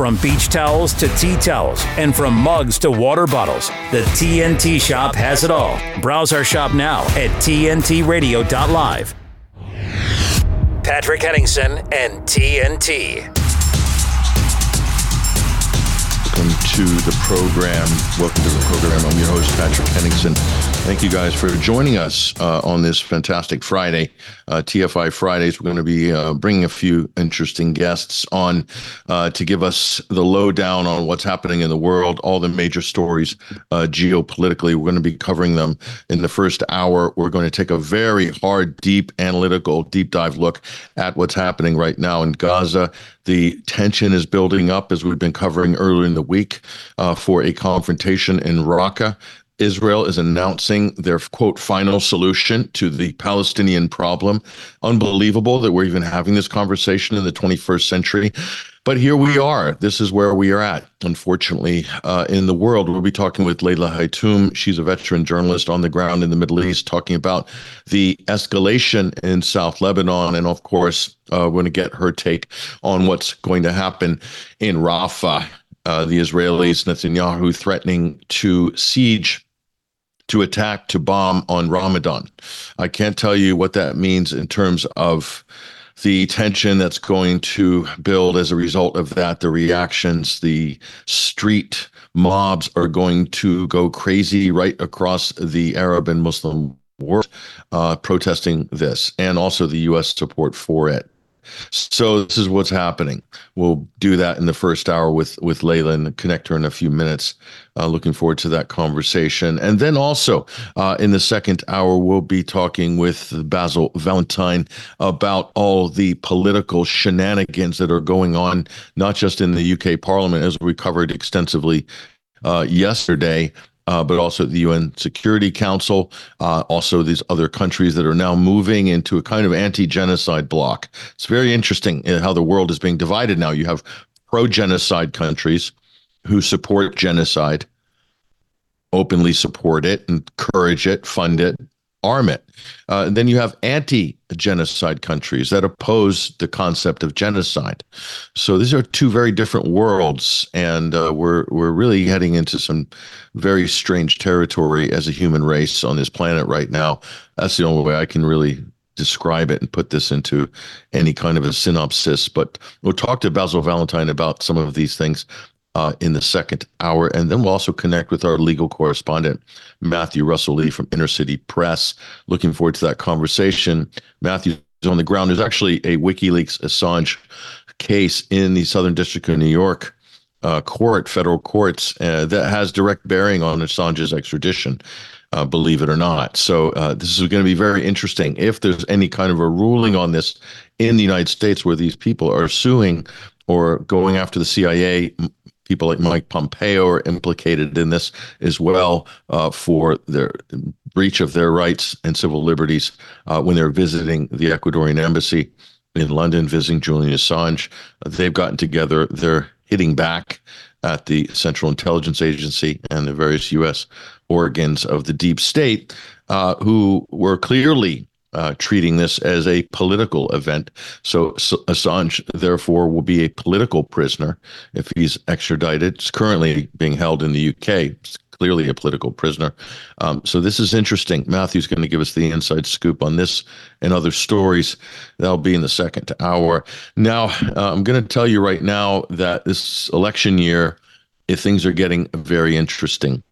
From beach towels to tea towels, and from mugs to water bottles, the TNT shop has it all. Browse our shop now at TNTRadio.live. Patrick Henningsen and TNT. Welcome to the program. Welcome to the program. I'm your host, Patrick Henningsen. Thank you guys for joining us uh, on this fantastic Friday, uh, TFI Fridays. We're going to be uh, bringing a few interesting guests on uh, to give us the lowdown on what's happening in the world, all the major stories uh, geopolitically. We're going to be covering them in the first hour. We're going to take a very hard, deep, analytical, deep dive look at what's happening right now in Gaza. The tension is building up, as we've been covering earlier in the week, uh, for a confrontation in Rafah. Israel is announcing their quote final solution to the Palestinian problem. Unbelievable that we're even having this conversation in the 21st century. But here we are. This is where we are at, unfortunately, uh, in the world. We'll be talking with Leila Hatoum. She's a veteran journalist on the ground in the Middle East, talking about the escalation in South Lebanon. And of course, uh, we're going to get her take on what's going to happen in Rafah. Uh, the Israelis, Netanyahu threatening to siege to attack, to bomb on Ramadan. I can't tell you what that means in terms of the tension that's going to build as a result of that, the reactions, the street mobs are going to go crazy right across the Arab and Muslim world, uh, protesting this, and also the U.S. support for it. So this is what's happening. We'll do that in the first hour with with Leila and connect her in a few minutes. Uh, looking forward to that conversation. And then also uh, in the second hour, we'll be talking with Basil Valentine about all the political shenanigans that are going on, not just in the UK Parliament, as we covered extensively uh, yesterday, uh, but also the UN Security Council, uh, also these other countries that are now moving into a kind of anti genocide bloc. It's very interesting uh, how the world is being divided now. You have pro genocide countries who support genocide, openly support it, encourage it, fund it, arm it. Uh, then you have anti genocide countries that oppose the concept of genocide. So these are two very different worlds, and uh, we're we're really heading into some very strange territory as a human race on this planet right now. That's the only way I can really describe it and put this into any kind of a synopsis. But we'll talk to Basil Valentine about some of these things uh, in the second hour. And then we'll also connect with our legal correspondent, Matthew Russell Lee from Inner City Press. Looking forward to that conversation. Matthew's on the ground. There's actually a WikiLeaks Assange case in the Southern District of New York uh, court, federal courts, uh, that has direct bearing on Assange's extradition. Uh, believe it or not. So uh, this is going to be very interesting. If there's any kind of a ruling on this in the United States where these people are suing or going after the CIA, people like Mike Pompeo are implicated in this as well uh, for their breach of their rights and civil liberties uh, when they're visiting the Ecuadorian embassy in London, visiting Julian Assange. They've gotten together. They're hitting back at the Central Intelligence Agency and the various U.S. organs of the deep state, uh, who were clearly uh, treating this as a political event. So, so, Assange, therefore, will be a political prisoner if he's extradited. It's currently being held in the UK. It's clearly a political prisoner. Um, so, this is interesting. Matthew's going to give us the inside scoop on this and other stories. That'll be in the second hour. Now, uh, I'm going to tell you right now that this election year, if things are getting very interesting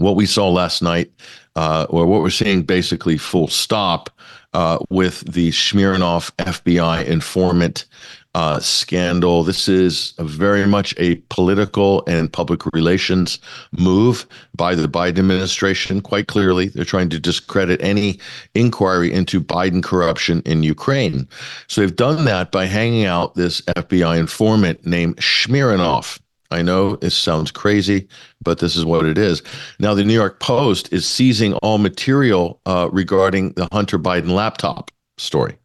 what we saw last night, uh, or what we're seeing basically full stop uh, with the Smirnov FBI informant uh, scandal. This is very much a political and public relations move by the Biden administration. Quite clearly, they're trying to discredit any inquiry into Biden corruption in Ukraine. So they've done that by hanging out this FBI informant named Smirnov. I know it sounds crazy, but this is what it is. Now, the New York Post is seizing all material uh, regarding the Hunter Biden laptop story.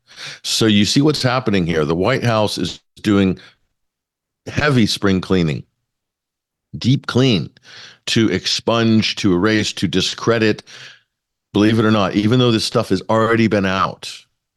So you see what's happening here. The White House is doing heavy spring cleaning, deep clean to expunge, to erase, to discredit. Believe it or not, even though this stuff has already been out,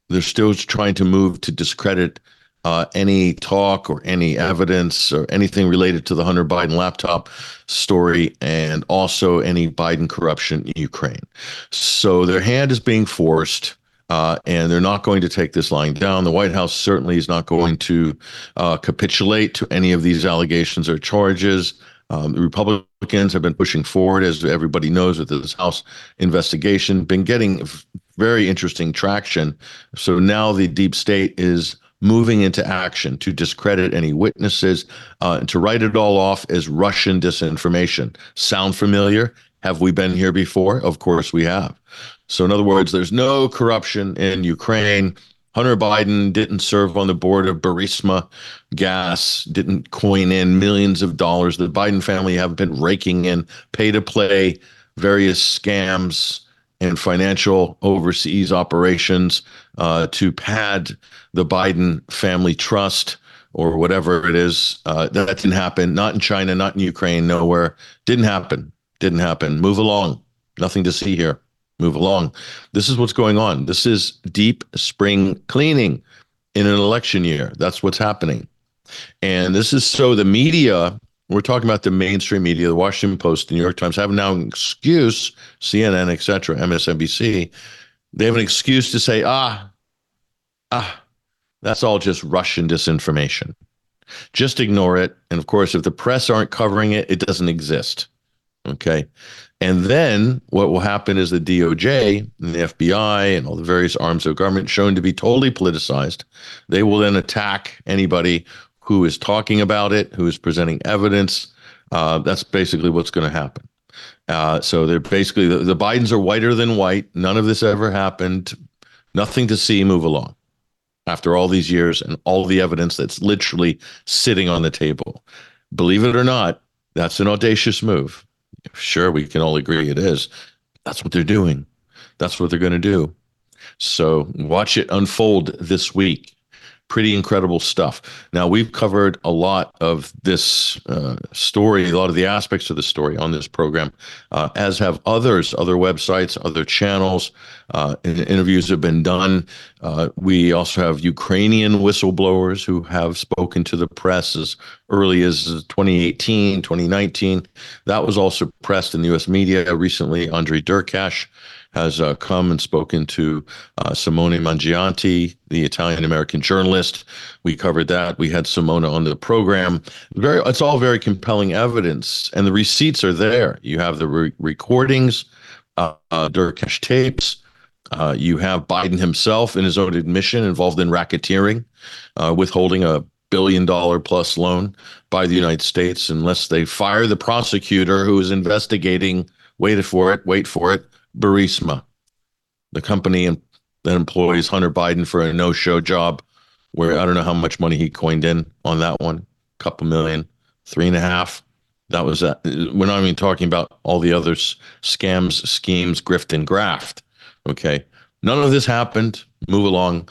they're still trying to move to discredit uh, any talk or any evidence or anything related to the Hunter Biden laptop story and also any Biden corruption in Ukraine. So their hand is being forced. Uh, and they're not going to take this lying down. The White House certainly is not going to uh, capitulate to any of these allegations or charges. Um, the Republicans have been pushing forward, as everybody knows, with this House investigation, been getting very interesting traction. So now the deep state is moving into action to discredit any witnesses uh, and to write it all off as Russian disinformation. Sound familiar? Have we been here before? Of course we have. So, in other words, there's no corruption in Ukraine. Hunter Biden didn't serve on the board of Burisma Gas, didn't coin in millions of dollars. The Biden family have been raking in pay to play, various scams, and financial overseas operations uh, to pad the Biden family trust or whatever it is. Uh, that didn't happen. Not in China, not in Ukraine, nowhere. Didn't happen. Didn't happen. Move along. Nothing to see here. Move along. This is what's going on. This is deep spring cleaning in an election year. That's what's happening. And this is so the media, we're talking about the mainstream media, the Washington Post, the New York Times have now an excuse, CNN, etc., MSNBC, they have an excuse to say, ah, ah, that's all just Russian disinformation. Just ignore it. And of course, if the press aren't covering it, it doesn't exist. Okay. And then what will happen is the DOJ and the FBI and all the various arms of government shown to be totally politicized. They will then attack anybody who is talking about it, who is presenting evidence. Uh, that's basically what's going to happen. Uh, so they're basically the, the Bidens are whiter than white. None of this ever happened. Nothing to see. Move along after all these years and all the evidence that's literally sitting on the table. Believe it or not, that's an audacious move. Sure, we can all agree it is. That's what they're doing. That's what they're going to do. So watch it unfold this week pretty incredible stuff. Now, we've covered a lot of this uh, story, a lot of the aspects of the story on this program, uh, as have others, other websites, other channels. Uh, interviews have been done. Uh, we also have Ukrainian whistleblowers who have spoken to the press as early as 2018, 2019. That was also pressed in the U.S. media recently. Andrei Derkach has uh, come and spoken to uh, Simona Mangiante, the Italian American journalist. We covered that. We had Simona on the program. Very, it's all very compelling evidence, and the receipts are there. You have the re- recordings, uh, uh, Derkach tapes. Uh, you have Biden himself, in his own admission, involved in racketeering, uh, withholding a billion dollar plus loan by the United States unless they fire the prosecutor who is investigating. Wait for it. Wait for it Burisma, the company that employs Hunter Biden for a no-show job, where I don't know how much money he coined in on that one, couple million, three and a half. That was that. We're not even talking about all the other scams, schemes, grift, and graft. Okay, none of this happened. Move along.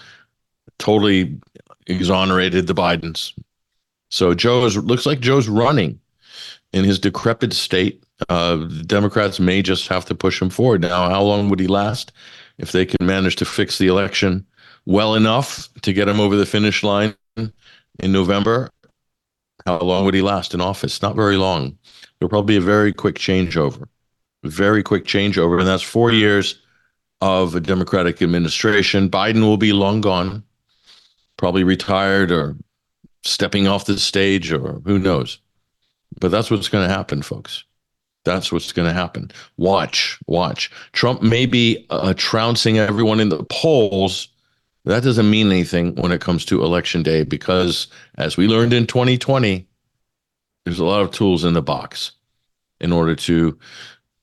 Totally exonerated the Bidens. So Joe is, looks like Joe's running in his decrepit state uh, Democrats may just have to push him forward. Now, how long would he last? If they can manage to fix the election well enough to get him over the finish line in November, how long would he last in office? Not very long. There'll probably be a very quick changeover, very quick changeover, and that's four years of a Democratic administration. Biden will be long gone, probably retired or stepping off the stage, or who knows. But that's what's going to happen, folks. That's what's going to happen. Watch, watch. Trump may be uh, trouncing everyone in the polls. That doesn't mean anything when it comes to election day because, as we learned in 2020, there's a lot of tools in the box in order to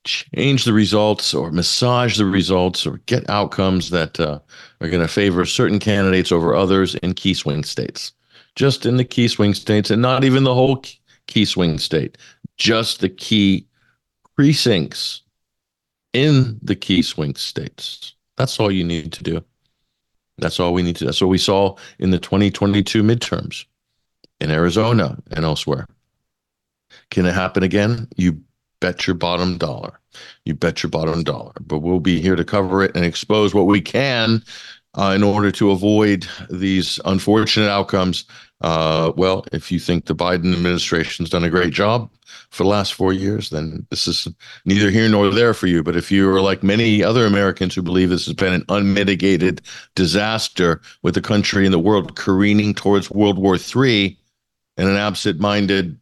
change the results or massage the results or get outcomes that uh, are going to favor certain candidates over others in key swing states. Just in the key swing states and not even the whole key swing state, just the key precincts in the key swing states. That's all you need to do. That's all we need to. Do. That's what we saw in the 2022 midterms in Arizona and elsewhere. Can it happen again? You bet your bottom dollar. You bet your bottom dollar. But we'll be here to cover it and expose what we can uh, in order to avoid these unfortunate outcomes. Uh, well, if you think the Biden administration's done a great job for the last four years, then this is neither here nor there for you. But if you are like many other Americans who believe this has been an unmitigated disaster with the country and the world careening towards World War III and an absent minded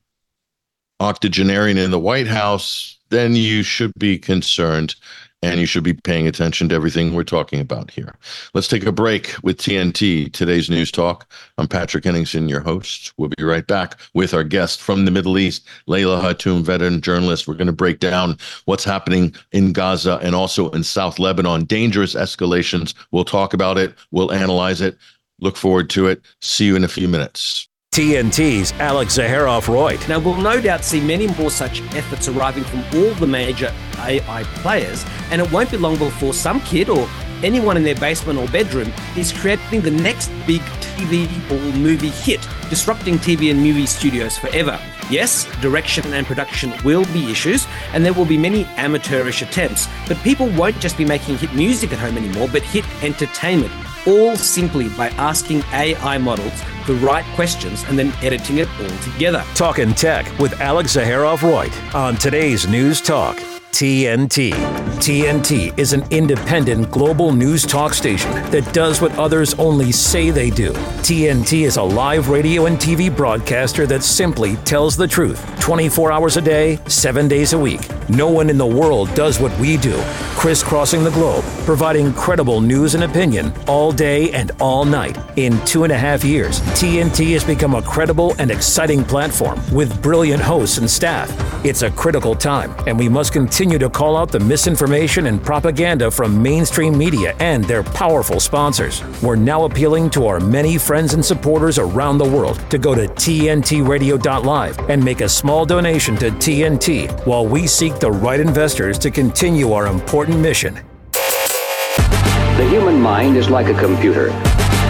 octogenarian in the White House, then you should be concerned and you should be paying attention to everything we're talking about here. Let's take a break with TNT, today's news talk. I'm Patrick Henningsen, your host. We'll be right back with our guest from the Middle East, Leila Hatoum, veteran journalist. We're going to break down what's happening in Gaza and also in South Lebanon. Dangerous escalations. We'll talk about it, we'll analyze it. Look forward to it. See you in a few minutes. TNT's Alex Zaharov Reutt. Now, we'll no doubt see many more such efforts arriving from all the major AI players, and it won't be long before some kid or anyone in their basement or bedroom is creating the next big TV or movie hit, disrupting TV and movie studios forever. Yes, direction and production will be issues, and there will be many amateurish attempts, but people won't just be making hit music at home anymore, but hit entertainment all simply by asking AI models the right questions and then editing it all together. Talking Tech with Alex Zaharov Reutt on today's News Talk. TNT. TNT is an independent global news talk station that does what others only say they do. TNT is a live radio and TV broadcaster that simply tells the truth 24 hours a day, 7 days a week. No one in the world does what we do, crisscrossing the globe, providing credible news and opinion all day and all night. In two and a half years, TNT has become a credible and exciting platform with brilliant hosts and staff. It's a critical time, and we must continue continue to call out the misinformation and propaganda from mainstream media and their powerful sponsors. We're now appealing to our many friends and supporters around the world to go to TNTRadio.live and make a small donation to TNT while we seek the right investors to continue our important mission. The human mind is like a computer.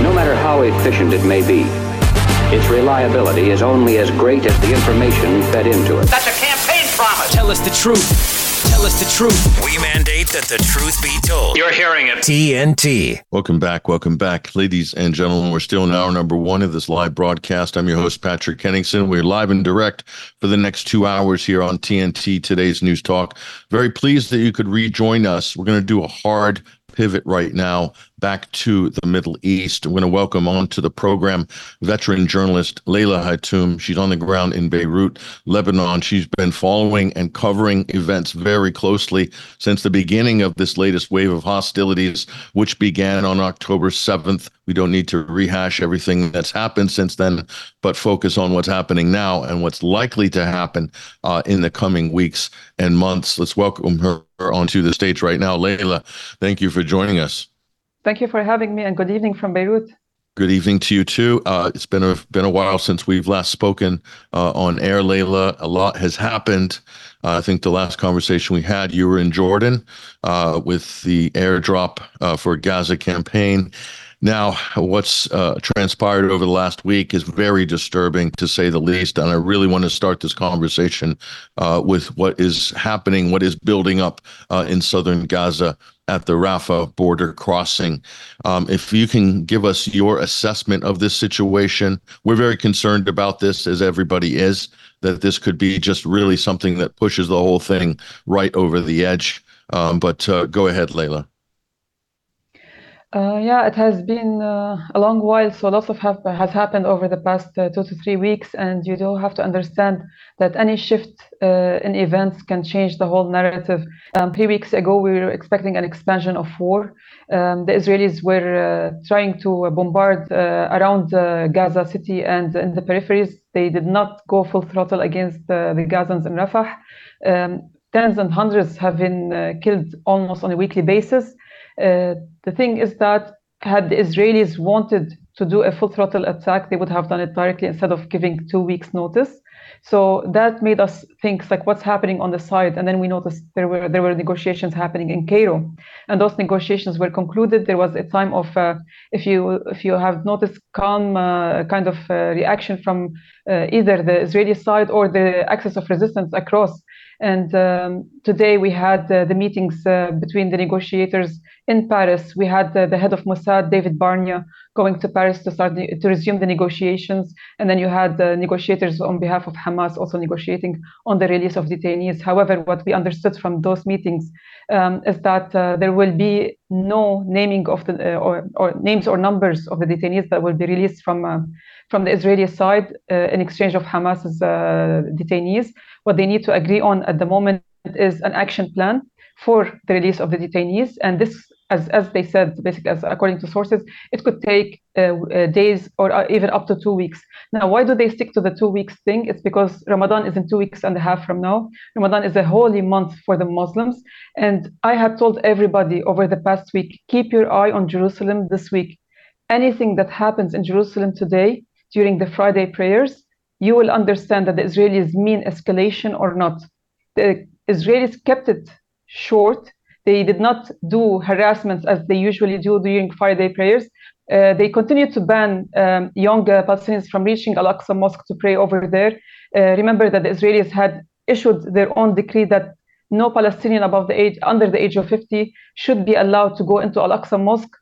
No matter how efficient it may be, its reliability is only as great as the information fed into it. That's a campaign promise. Tell us the truth. Tell us the truth. We mandate that the truth be told. You're hearing it. TNT. Welcome back. Welcome back, ladies and gentlemen. We're still in hour number one of this live broadcast. I'm your host, Patrick Henningsen. We're live and direct for the next two hours here on TNT, today's News Talk. Very pleased that you could rejoin us. We're going to do a hard pivot right now back to the Middle East. I'm going to welcome on to the program veteran journalist Leila Hatoum. She's on the ground in Beirut, Lebanon. She's been following and covering events very closely since the beginning of this latest wave of hostilities, which began on October 7th. We don't need to rehash everything that's happened since then, but focus on what's happening now and what's likely to happen uh, in the coming weeks and months. Let's welcome her onto the stage right now. Leila, thank you for joining us. Thank you for having me, and good evening from Beirut. Good evening to you too. Uh, it's been a been a while since we've last spoken uh, on air, Leila. A lot has happened. Uh, I think the last conversation we had, you were in Jordan uh, with the airdrop uh, for Gaza campaign. Now, what's uh, transpired over the last week is very disturbing, to say the least. And I really want to start this conversation with what is happening, what is building up in southern Gaza at the Rafah border crossing. Um, if you can give us your assessment of this situation, we're very concerned about this, as everybody is, that this could be just really something that pushes the whole thing right over the edge. Um, but uh, go ahead, Leila. Uh, yeah, it has been uh, a long while, so lots of have, has happened over the past uh, two to three weeks, and you do have to understand that any shift uh, in events can change the whole narrative. Um, three weeks ago, we were expecting an expansion of war. Um, the Israelis were uh, trying to bombard uh, around Gaza City and in the peripheries. They did not go full throttle against the Gazans in Rafah. Um, tens and hundreds have been killed almost on a weekly basis. Uh, the thing is that had the Israelis wanted to do a full throttle attack, they would have done it directly instead of giving two weeks notice. So that made us think like what's happening on the side, and then we noticed there were there were negotiations happening in Cairo, and those negotiations were concluded. There was a time of uh, if you if you have noticed calm uh, kind of uh, reaction from uh, either the Israeli side or the axis of resistance across And um, today we had uh, the meetings uh, between the negotiators in Paris. We had uh, the head of Mossad, David Barnea, going to Paris to start to resume the negotiations. And then you had the negotiators on behalf of Hamas also negotiating on the release of detainees. However, what we understood from those meetings um, is that uh, there will be no naming of the uh, or, or, names or numbers of the detainees that will be released from uh, from the Israeli side in exchange of Hamas's detainees. What they need to agree on at the moment is an action plan for the release of the detainees. And this, as, as they said, basically, as according to sources, it could take uh, uh, days or uh, even up to two weeks. Now, why do they stick to the two weeks thing? It's because Ramadan is in two weeks and a half from now. Ramadan is a holy month for the Muslims. And I had told everybody over the past week keep your eye on Jerusalem this week. Anything that happens in Jerusalem today during the Friday prayers, you will understand that the Israelis mean escalation or not. The Israelis kept it short. They did not do harassments as they usually do during Friday prayers. Uh, they continued to ban um, young uh, Palestinians from reaching Al Aqsa Mosque to pray over there. Uh, remember that the Israelis had issued their own decree that no Palestinian above the age, under the age of 50, should be allowed to go into Al Aqsa Mosque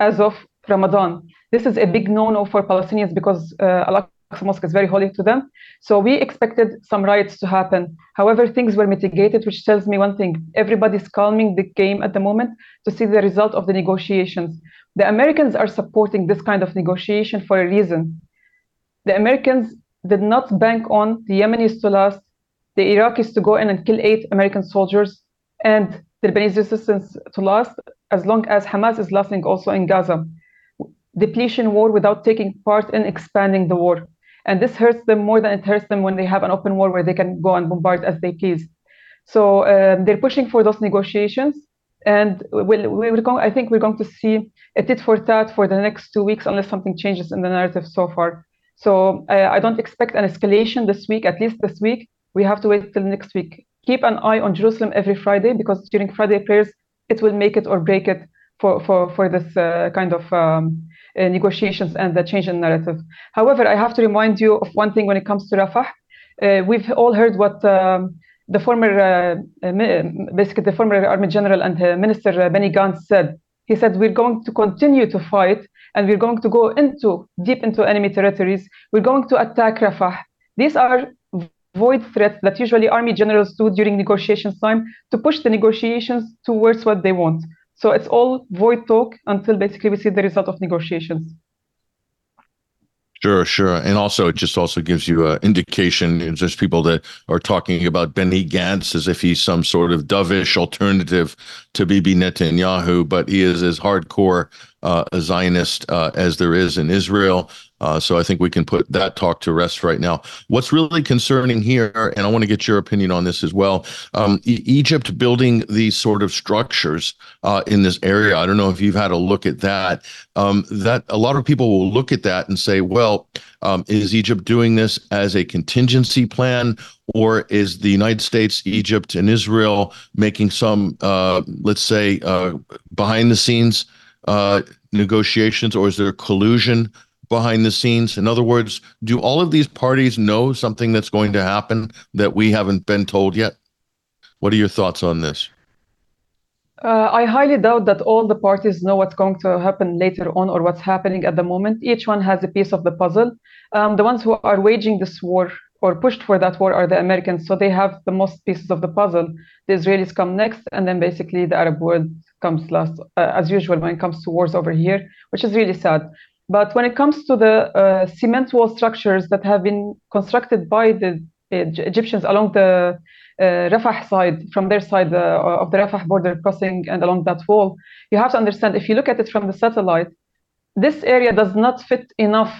as of Ramadan. This is a big no-no for Palestinians because uh, Al Aqsa Mosque is very holy to them. So we expected some riots to happen. However, things were mitigated, which tells me one thing. Everybody's calming the game at the moment to see the result of the negotiations. The Americans are supporting this kind of negotiation for a reason. The Americans did not bank on the Yemenis to last, the Iraqis to go in and kill eight American soldiers, and the Lebanese resistance to last as long as Hamas is lasting also in Gaza. Depletion war without taking part in expanding the war. And this hurts them more than it hurts them when they have an open war where they can go and bombard as they please. So um, they're pushing for those negotiations. And we'll, going, I think we're going to see a tit for tat for the next two weeks unless something changes in the narrative so far. So uh, I don't expect an escalation this week, at least this week. We have to wait till next week. Keep an eye on Jerusalem every Friday because during Friday prayers, it will make it or break it for, for, for this uh, kind of um, uh, negotiations and the change in narrative. However, I have to remind you of one thing when it comes to Rafah. Uh, we've all heard what um, the former, uh, basically the former Army General and Minister Benny Gantz said. He said, we're going to continue to fight and we're going to go into deep into enemy territories. We're going to attack Rafah. These are void threats that usually army generals do during negotiations time to push the negotiations towards what they want. So it's all void talk until basically we see the result of negotiations. Sure, sure. And also, it just also gives you an indication. There's people that are talking about Benny Gantz as if he's some sort of dovish alternative to Bibi Netanyahu, but he is as hardcore uh, a Zionist uh, as there is in Israel. Uh, so I think we can put that talk to rest right now. What's really concerning here, and I want to get your opinion on this as well. Um, e- Egypt building these sort of structures uh, in this area. I don't know if you've had a look at that. Um, that a lot of people will look at that and say, "Well, um, is Egypt doing this as a contingency plan, or is the United States, Egypt, and Israel making some, uh, let's say, uh, behind the scenes uh, negotiations, or is there collusion?" Behind the scenes? In other words, do all of these parties know something that's going to happen that we haven't been told yet? What are your thoughts on this? Uh, I highly doubt that all the parties know what's going to happen later on or what's happening at the moment. Each one has a piece of the puzzle. Um, the ones who are waging this war or pushed for that war are the Americans, so they have the most pieces of the puzzle. The Israelis come next, and then basically the Arab world comes last, uh, as usual when it comes to wars over here, which is really sad. But when it comes to the uh, cement wall structures that have been constructed by the Egyptians along the uh, Rafah side, from their side of the Rafah border crossing and along that wall, you have to understand if you look at it from the satellite, this area does not fit enough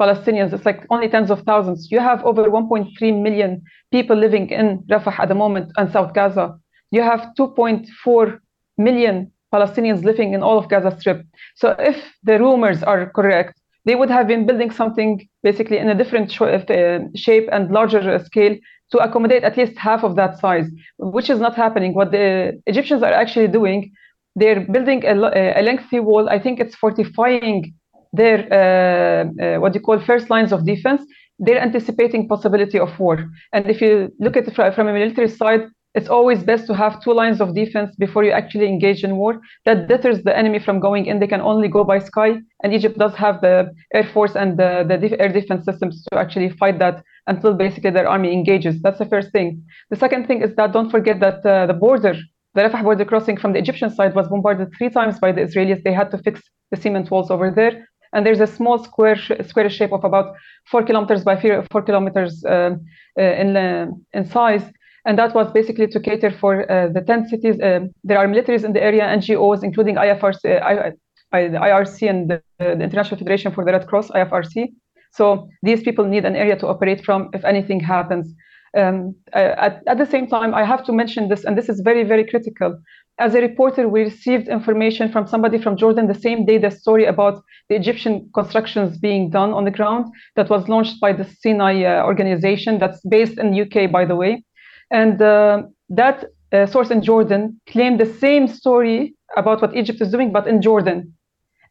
Palestinians. It's like only tens of thousands. You have over 1.3 million people living in Rafah at the moment and South Gaza. You have 2.4 million Palestinians living in all of Gaza Strip. So if the rumors are correct, they would have been building something basically in a different uh, shape and larger scale to accommodate at least half of that size, which is not happening. What the Egyptians are actually doing, they're building a, a lengthy wall. I think it's fortifying their uh, uh, what you call first lines of defense. they're anticipating possibility of war. And if you look at it from a military side, it's always best to have two lines of defense before you actually engage in war. That deters the enemy from going in. They can only go by sky, and Egypt does have the air force and the, the air defense systems to actually fight that until basically their army engages. That's the first thing. The second thing is that don't forget that uh, the border, the Rafah border crossing from the Egyptian side was bombarded three times by the Israelis. They had to fix the cement walls over there. And there's a small square square shape of about four kilometers by four kilometers um, uh, in, uh, in size and that was basically to cater for uh, the 10 cities. Um, there are militaries in the area, NGOs, including IFRC, uh, the IRC and the, the, International Federation for the Red Cross, IFRC. So these people need an area to operate from if anything happens. Um, uh, at, at, the same time, I have to mention this, and this is very, very critical. As a reporter, we received information from somebody from Jordan the same day the story about the Egyptian constructions being done on the ground that was launched by the Sinai uh, organization that's based in UK, by the way. And uh, that uh, source in Jordan claimed the same story about what Egypt is doing, but in Jordan.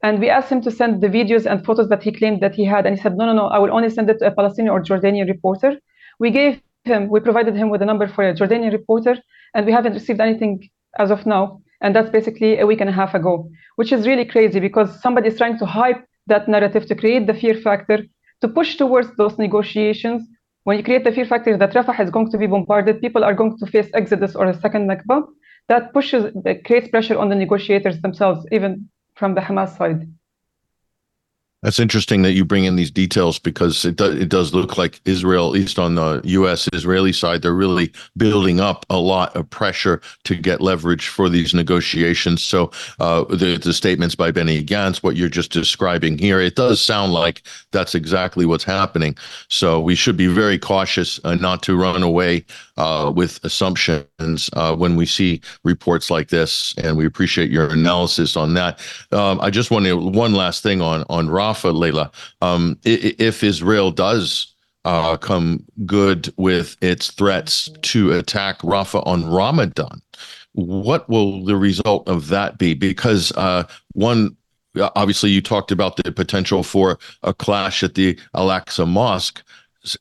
And we asked him to send the videos and photos that he claimed that he had. And he said, no, no, no, I will only send it to a Palestinian or Jordanian reporter. We gave him, we provided him with a number for a Jordanian reporter, and we haven't received anything as of now. And that's basically a week and a half ago, which is really crazy because somebody is trying to hype that narrative to create the fear factor, to push towards those negotiations, when you create the fear factor that Rafah is going to be bombarded, people are going to face exodus or a second Nakba. That pushes, that creates pressure on the negotiators themselves, even from the Hamas side. That's interesting that you bring in these details because it does it does look like Israel, at least on the U.S. Israeli side, they're really building up a lot of pressure to get leverage for these negotiations. So uh, the the statements by Benny Gantz, what you're just describing here, it does sound like that's exactly what's happening. So we should be very cautious uh, not to run away uh, with assumptions uh, when we see reports like this, and we appreciate your analysis on that. Um, I just wanted one last thing on on Rafah, Leila. Um, if Israel does uh, come good with its threats to attack Rafah on Ramadan, what will the result of that be? Because uh, one obviously you talked about the potential for a clash at the Al-Aqsa Mosque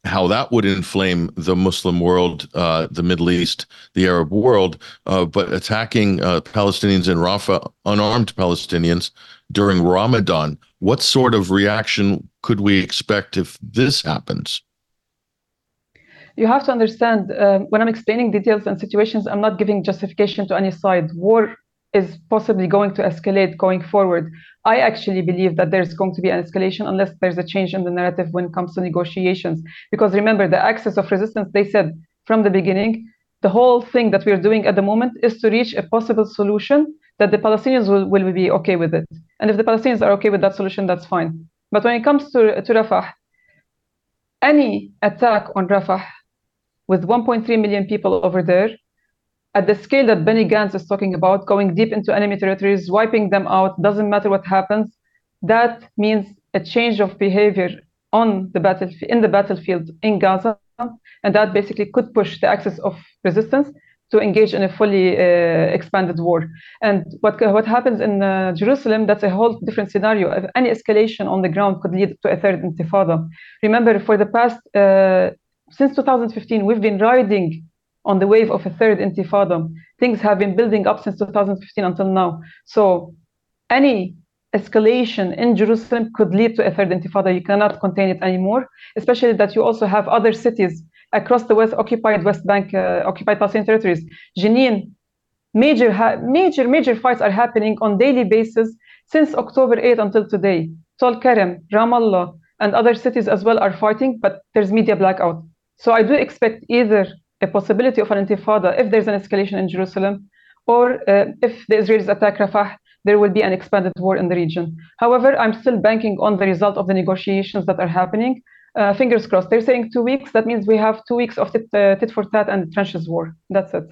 how that would inflame the Muslim world, uh, the Middle East, the Arab world, uh, but attacking uh, Palestinians in Rafah, unarmed Palestinians during Ramadan, what sort of reaction could we expect if this happens? You have to understand uh, when I'm explaining details and situations, I'm not giving justification to any side. War is possibly going to escalate going forward. I actually believe that there's going to be an escalation unless there's a change in the narrative when it comes to negotiations. Because remember, the axis of resistance, they said from the beginning, the whole thing that we're doing at the moment is to reach a possible solution that the Palestinians will, will be okay with it. And if the Palestinians are okay with that solution, that's fine. But when it comes to, to Rafah, any attack on Rafah with 1.3 million people over there at the scale that Benny Gantz is talking about, going deep into enemy territories, wiping them out, doesn't matter what happens, that means a change of behavior on the battlefield in the battlefield in Gaza, and that basically could push the axis of resistance to engage in a fully uh, expanded war. And what what happens in uh, Jerusalem, that's a whole different scenario. If any escalation on the ground could lead to a third intifada. Remember, for the past uh, since 2015, we've been riding on the wave of a third intifada. Things have been building up since 2015 until now. So any escalation in Jerusalem could lead to a third intifada. You cannot contain it anymore, especially that you also have other cities across the West occupied West Bank, uh, occupied Palestinian territories. Jenin, major, major, major fights are happening on daily basis since October 8 until today. Tul Karam, Ramallah, and other cities as well are fighting, but there's media blackout. So I do expect either a possibility of an intifada if there's an escalation in Jerusalem, or uh, if the Israelis attack Rafah, there will be an expanded war in the region. However, I'm still banking on the result of the negotiations that are happening. Uh, fingers crossed. They're saying two weeks. That means we have two weeks of tit, uh, tit for tat and trenches war. That's it.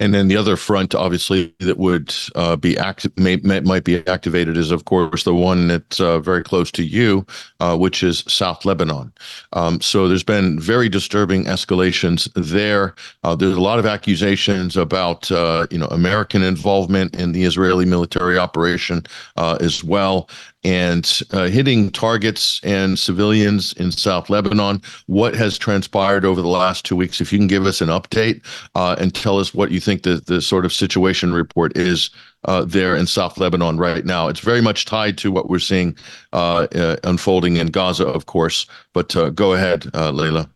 And then the other front, obviously, that would uh, be active, may, may, might be activated is, of course, the one that's uh, very close to you, uh, which is South Lebanon. Um, so there's been very disturbing escalations there. Uh, there's a lot of accusations about, uh, you know, American involvement in the Israeli military operation as well. And uh, hitting targets and civilians in South Lebanon. What has transpired over the last two weeks? If you can give us an update uh, and tell us what you think the, the sort of situation report is uh, there in South Lebanon right now. It's very much tied to what we're seeing uh, uh, unfolding in Gaza, of course. But uh, go ahead, Leila.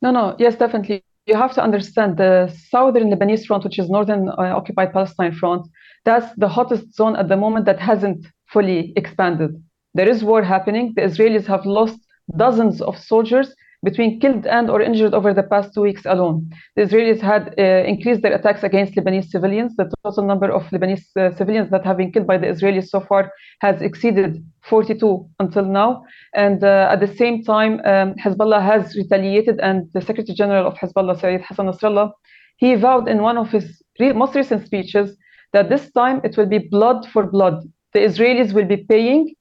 No, no, yes, definitely. You have to understand the southern Lebanese front, which is northern occupied Palestine front. That's the hottest zone at the moment that hasn't fully expanded. There is war happening. The Israelis have lost dozens of soldiers between killed and or injured over the past two weeks alone. The Israelis had uh, increased their attacks against Lebanese civilians. The total number of Lebanese uh, civilians that have been killed by the Israelis so far has exceeded 42 until now. And uh, at the same time, um, Hezbollah has retaliated, and the Secretary General of Hezbollah, Sayyid Hassan Nasrallah, he vowed in one of his re- most recent speeches that this time it will be blood for blood the Israelis will be paying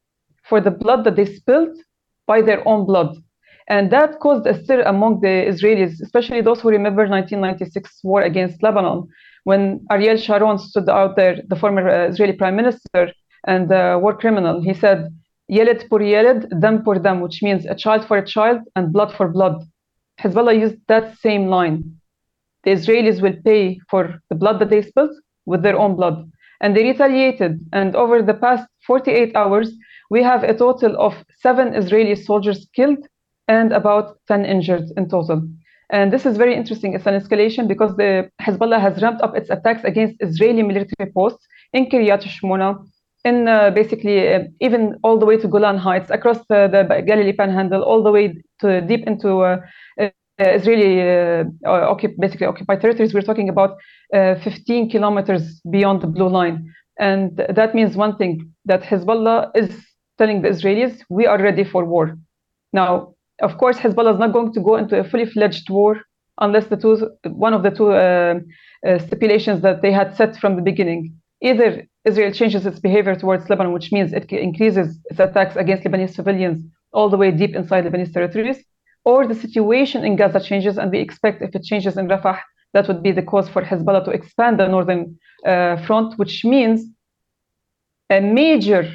for the blood that they spilled by their own blood. And that caused a stir among the Israelis, especially those who remember 1996 war against Lebanon, when Ariel Sharon stood out there, the former uh, Israeli prime minister and uh, war criminal. He said, Yeled por Yeled, dam por dam, which means a child for a child and blood for blood. Hezbollah used that same line. The Israelis will pay for the blood that they spilled with their own blood and they retaliated. And over the past 48 hours, we have a total of seven Israeli soldiers killed and about 10 injured in total. And this is very interesting. It's an escalation because the Hezbollah has ramped up its attacks against Israeli military posts in Kiryat Shmona, in uh, basically uh, even all the way to Golan Heights, across the, Galilee Panhandle, all the way to deep into uh, Israeli uh, occup- basically occupied territories, we're talking about uh, 15 kilometers beyond the blue line. And that means one thing that Hezbollah is telling the Israelis, we are ready for war. Now, of course, Hezbollah is not going to go into a fully fledged war unless the two, one of the two uh, uh, stipulations that they had set from the beginning. Either Israel changes its behavior towards Lebanon, which means it increases its attacks against Lebanese civilians all the way deep inside Lebanese territories, or the situation in Gaza changes, and we expect if it changes in Rafah, that would be the cause for Hezbollah to expand the northern uh, front, which means a major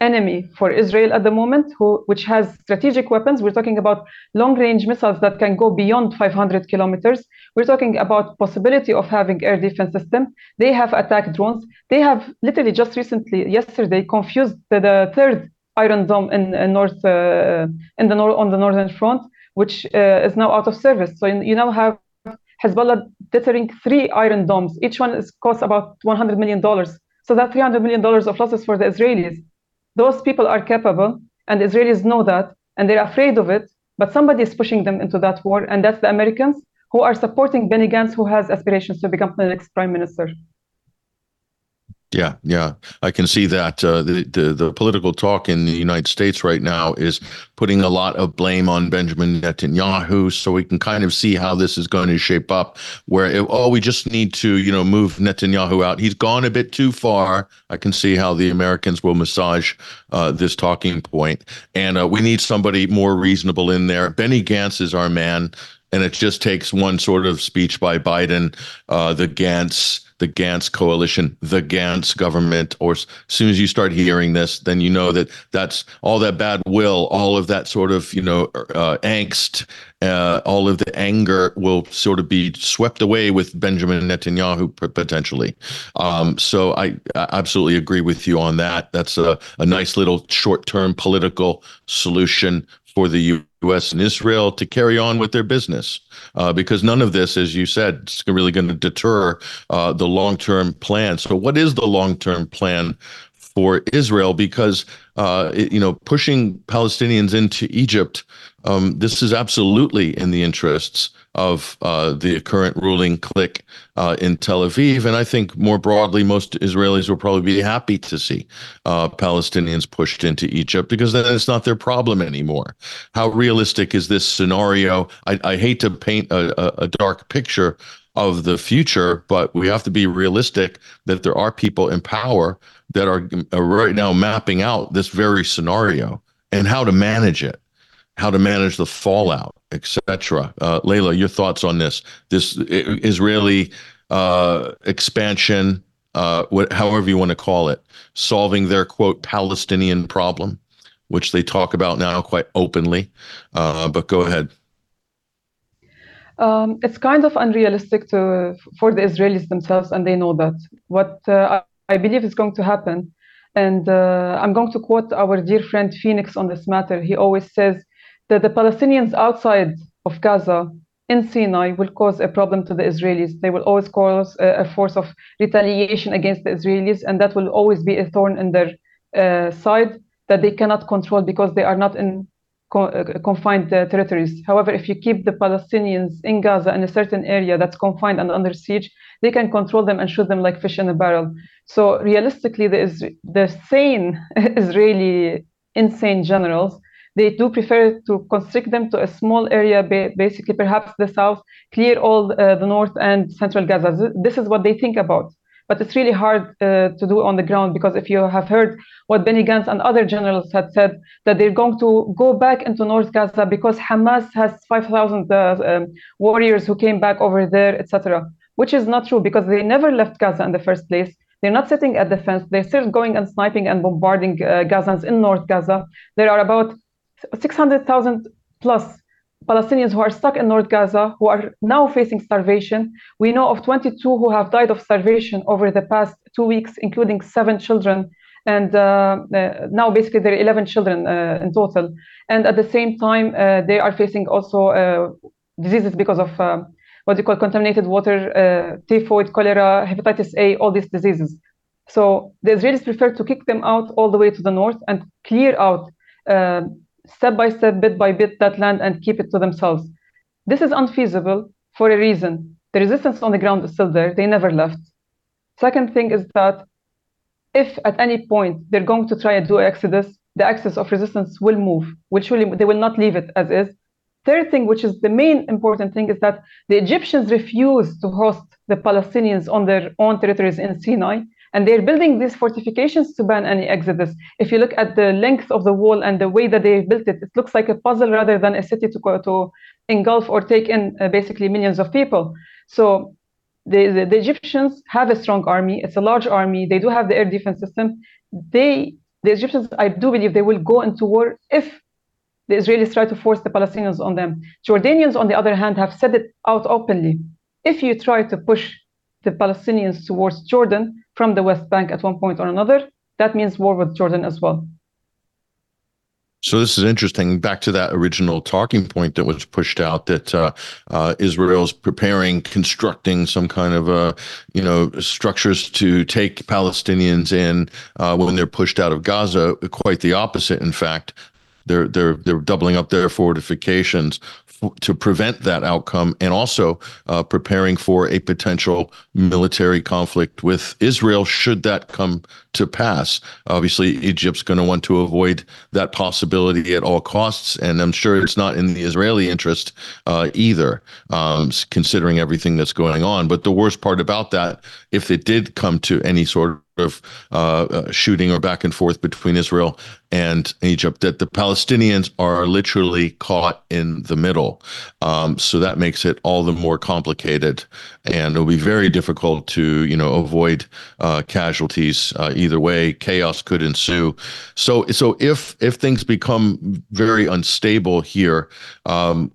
enemy for Israel at the moment, who, which has strategic weapons. We're talking about long-range missiles that can go beyond 500 kilometers. We're talking about possibility of having air defense system. They have attack drones. They have literally just recently, yesterday, confused the, the third Iron Dome in, in north uh, in the nor- on the northern front, which uh, is now out of service. So you now have Hezbollah deterring three Iron Domes. Each one is costs about 100 million dollars. So that 300 million dollars of losses for the Israelis. Those people are capable, and Israelis know that, and they're afraid of it. But somebody is pushing them into that war, and that's the Americans who are supporting Benny Gantz, who has aspirations to become the next prime minister. Yeah, yeah, I can see that. Uh, the, the the political talk in the United States right now is putting a lot of blame on Benjamin Netanyahu. So we can kind of see how this is going to shape up. Where it, oh, we just need to you know move Netanyahu out. He's gone a bit too far. I can see how the Americans will massage uh, this talking point, and uh, we need somebody more reasonable in there. Benny Gantz is our man, and it just takes one sort of speech by Biden, uh, the Gantz the Gantz coalition, the Gantz government, or as soon as you start hearing this, then you know that that's all that bad will, all of that sort of, you know, uh, angst, uh, all of the anger will sort of be swept away with Benjamin Netanyahu potentially. Um, so I, I, absolutely agree with you on that. That's a, a nice little short term political solution for the U.S. and Israel to carry on with their business, uh, because none of this, as you said, is really going to deter uh, the long-term plan. So, what is the long-term plan for Israel? Because uh, it, you know, pushing Palestinians into Egypt, um, this is absolutely in the interests of uh, the current ruling clique uh, in Tel Aviv. And I think more broadly, most Israelis will probably be happy to see uh, Palestinians pushed into Egypt because then it's not their problem anymore. How realistic is this scenario? I, I hate to paint a, a dark picture of the future, but we have to be realistic that there are people in power that are, are right now mapping out this very scenario and how to manage it how to manage the fallout, etc. Uh, Leila, your thoughts on this? This Israeli uh, expansion uh, what, however you want to call it, solving their quote Palestinian problem, which they talk about now quite openly. Uh, but go ahead. Um, it's kind of unrealistic to for the Israelis themselves, and they know that. What uh, I believe is going to happen, and uh, I'm going to quote our dear friend Phoenix on this matter. He always says that the Palestinians outside of Gaza in Sinai will cause a problem to the Israelis. They will always cause a, a force of retaliation against the Israelis, and that will always be a thorn in their uh, side that they cannot control because they are not in uh, confined uh, territories. However, if you keep the Palestinians in Gaza in a certain area that's confined and under siege, they can control them and shoot them like fish in a barrel. So realistically, the, is- the sane Israeli insane generals they do prefer to constrict them to a small area, basically perhaps the south, clear all uh, the north and central Gaza. This is what they think about. But it's really hard uh, to do on the ground because if you have heard what Benny Gantz and other generals had said, that they're going to go back into North Gaza because Hamas has 5,000 uh, um, warriors who came back over there, etc., which is not true because they never left Gaza in the first place. They're not sitting at the fence. They're still going and sniping and bombarding uh, Gazans in North Gaza. There are about 600,000 plus Palestinians who are stuck in North Gaza, who are now facing starvation. We know of 22 who have died of starvation over the past two weeks, including seven children. And uh, uh, now, basically, there are 11 children uh, in total. And at the same time, uh, they are facing also uh, diseases because of uh, what you call contaminated water, typhoid, cholera, hepatitis A, all these diseases. So the Israelis prefer to kick them out all the way to the north and clear out step by step, bit by bit, that land and keep it to themselves. This is unfeasible for a reason. The resistance on the ground is still there. They never left. Second thing is that if at any point they're going to try and do exodus, the axis of resistance will move. Will they will not leave it as is. Third thing, which is the main important thing, is that the Egyptians refuse to host the Palestinians on their own territories in Sinai. And they're building these fortifications to ban any exodus. If you look at the length of the wall and the way that they built it, it looks like a puzzle rather than a city to, to engulf or take in uh, basically millions of people. So the, the, the, Egyptians have a strong army. It's a large army. They do have the air defense system. They, the Egyptians, I do believe they will go into war if the Israelis try to force the Palestinians on them. Jordanians, on the other hand, have said it out openly. If you try to push the Palestinians towards Jordan from the West Bank at one point or another, that means war with Jordan as well. So this is interesting. Back to that original talking point that was pushed out that uh, uh, Israel's preparing, constructing some kind of uh, you know structures to take Palestinians in uh, when they're pushed out of Gaza. Quite the opposite, in fact. They're they're they're doubling up their fortifications to prevent that outcome and also uh, preparing for a potential military conflict with Israel should that come to pass. Obviously, Egypt's going to want to avoid that possibility at all costs, and I'm sure it's not in the Israeli interest uh, either, um, considering everything that's going on. But the worst part about that, if it did come to any sort of uh, uh, shooting or back and forth between Israel and Egypt, that the Palestinians are literally caught in the middle. Um, so that makes it all the more complicated, and it'll be very difficult to you know avoid uh, casualties uh, either way. Chaos could ensue. So so if if things become very unstable here. Um,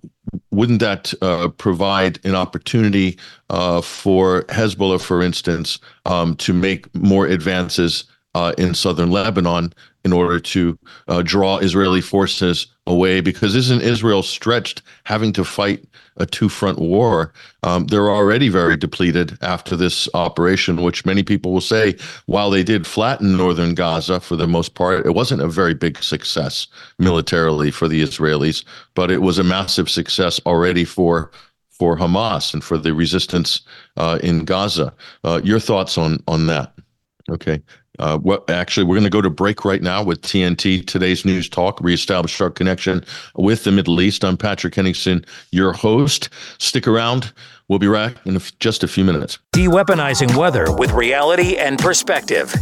wouldn't that uh, provide an opportunity uh, for Hezbollah, for instance, um, to make more advances uh, in southern Lebanon in order to uh, draw Israeli forces away? Because isn't Israel stretched having to fight a two front war. Um, they're already very depleted after this operation, which many people will say, while they did flatten northern Gaza for the most part, it wasn't a very big success militarily for the Israelis, but it was a massive success already for. For Hamas and for the resistance uh, in Gaza, uh, your thoughts on on that? Okay, uh, what actually, we're going to go to break right now with TNT Today's News Talk, reestablish our connection with the Middle East. I'm Patrick Henningsen, your host. Stick around. We'll be back in just a few minutes. De weaponizing weather with reality and perspective.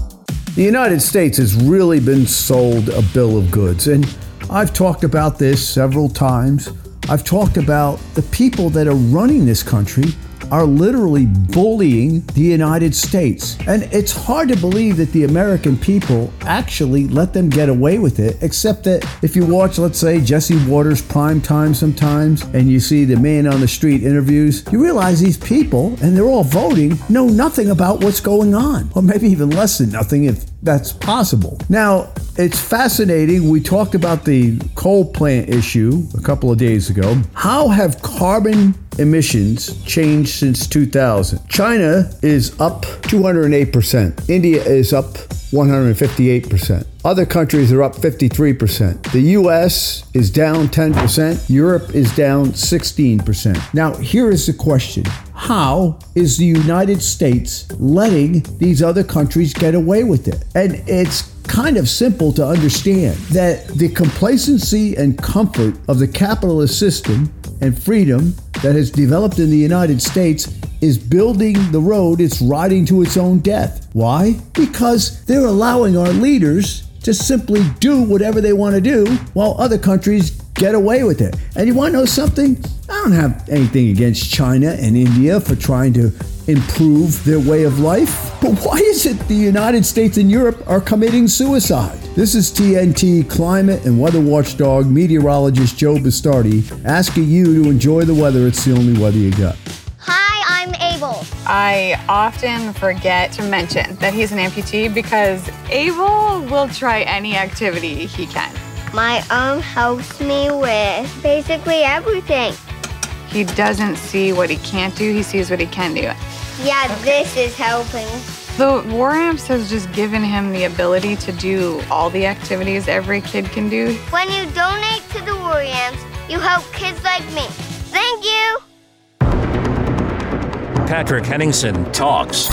The United States has really been sold a bill of goods. And I've talked about this several times. I've talked about the people that are running this country are literally bullying the United States. And it's hard to believe that the American people actually let them get away with it, except that if you watch, let's say, Jesse Watters prime time sometimes, and you see the man on the street interviews, you realize these people, and they're all voting, know nothing about what's going on, or maybe even less than nothing if that's possible. Now, it's fascinating. We talked about the coal plant issue a couple of days ago. How have carbon emissions changed since 2000? China is up 208%. India is up 158%. Other countries are up 53%. The US is down 10%. Europe is down 16%. Now, here is the question How is the United States letting these other countries get away with it? And it's kind of simple to understand that the complacency and comfort of the capitalist system and freedom that has developed in the United States is building the road it's riding to its own death. Why? Because they're allowing our leaders to simply do whatever they want to do while other countries get away with it. And you want to know something? I don't have anything against China and India for trying to improve their way of life. But why is it the United States and Europe are committing suicide? This is TNT climate and weather watchdog meteorologist Joe Bastardi asking you to enjoy the weather. It's the only weather you got. Hi, I'm Abel. I often forget to mention that he's an amputee because Abel will try any activity he can. My arm helps me with basically everything. He doesn't see what he can't do, he sees what he can do. Yeah, this is helping. The War Amps has just given him the ability to do all the activities every kid can do. When you donate to the War Amps, you help kids like me. Thank you. Patrick Henningsen talks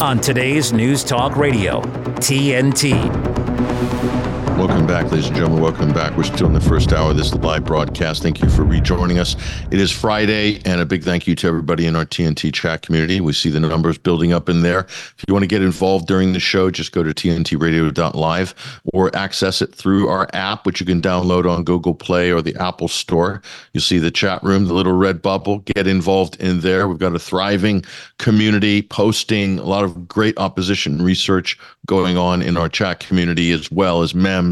on today's News Talk Radio, TNT. Welcome back, ladies and gentlemen. Welcome back. We're still in the first hour of this live broadcast. Thank you for rejoining us. It is Friday, and a big thank you to everybody in our TNT chat community. We see the numbers building up in there. If you want to get involved during the show, just go to tntradio.live or access it through our app, which you can download on Google Play or the Apple Store. You'll see the chat room, the little red bubble. Get involved in there. We've got a thriving community posting a lot of great opposition research going on in our chat community, as well as MEMS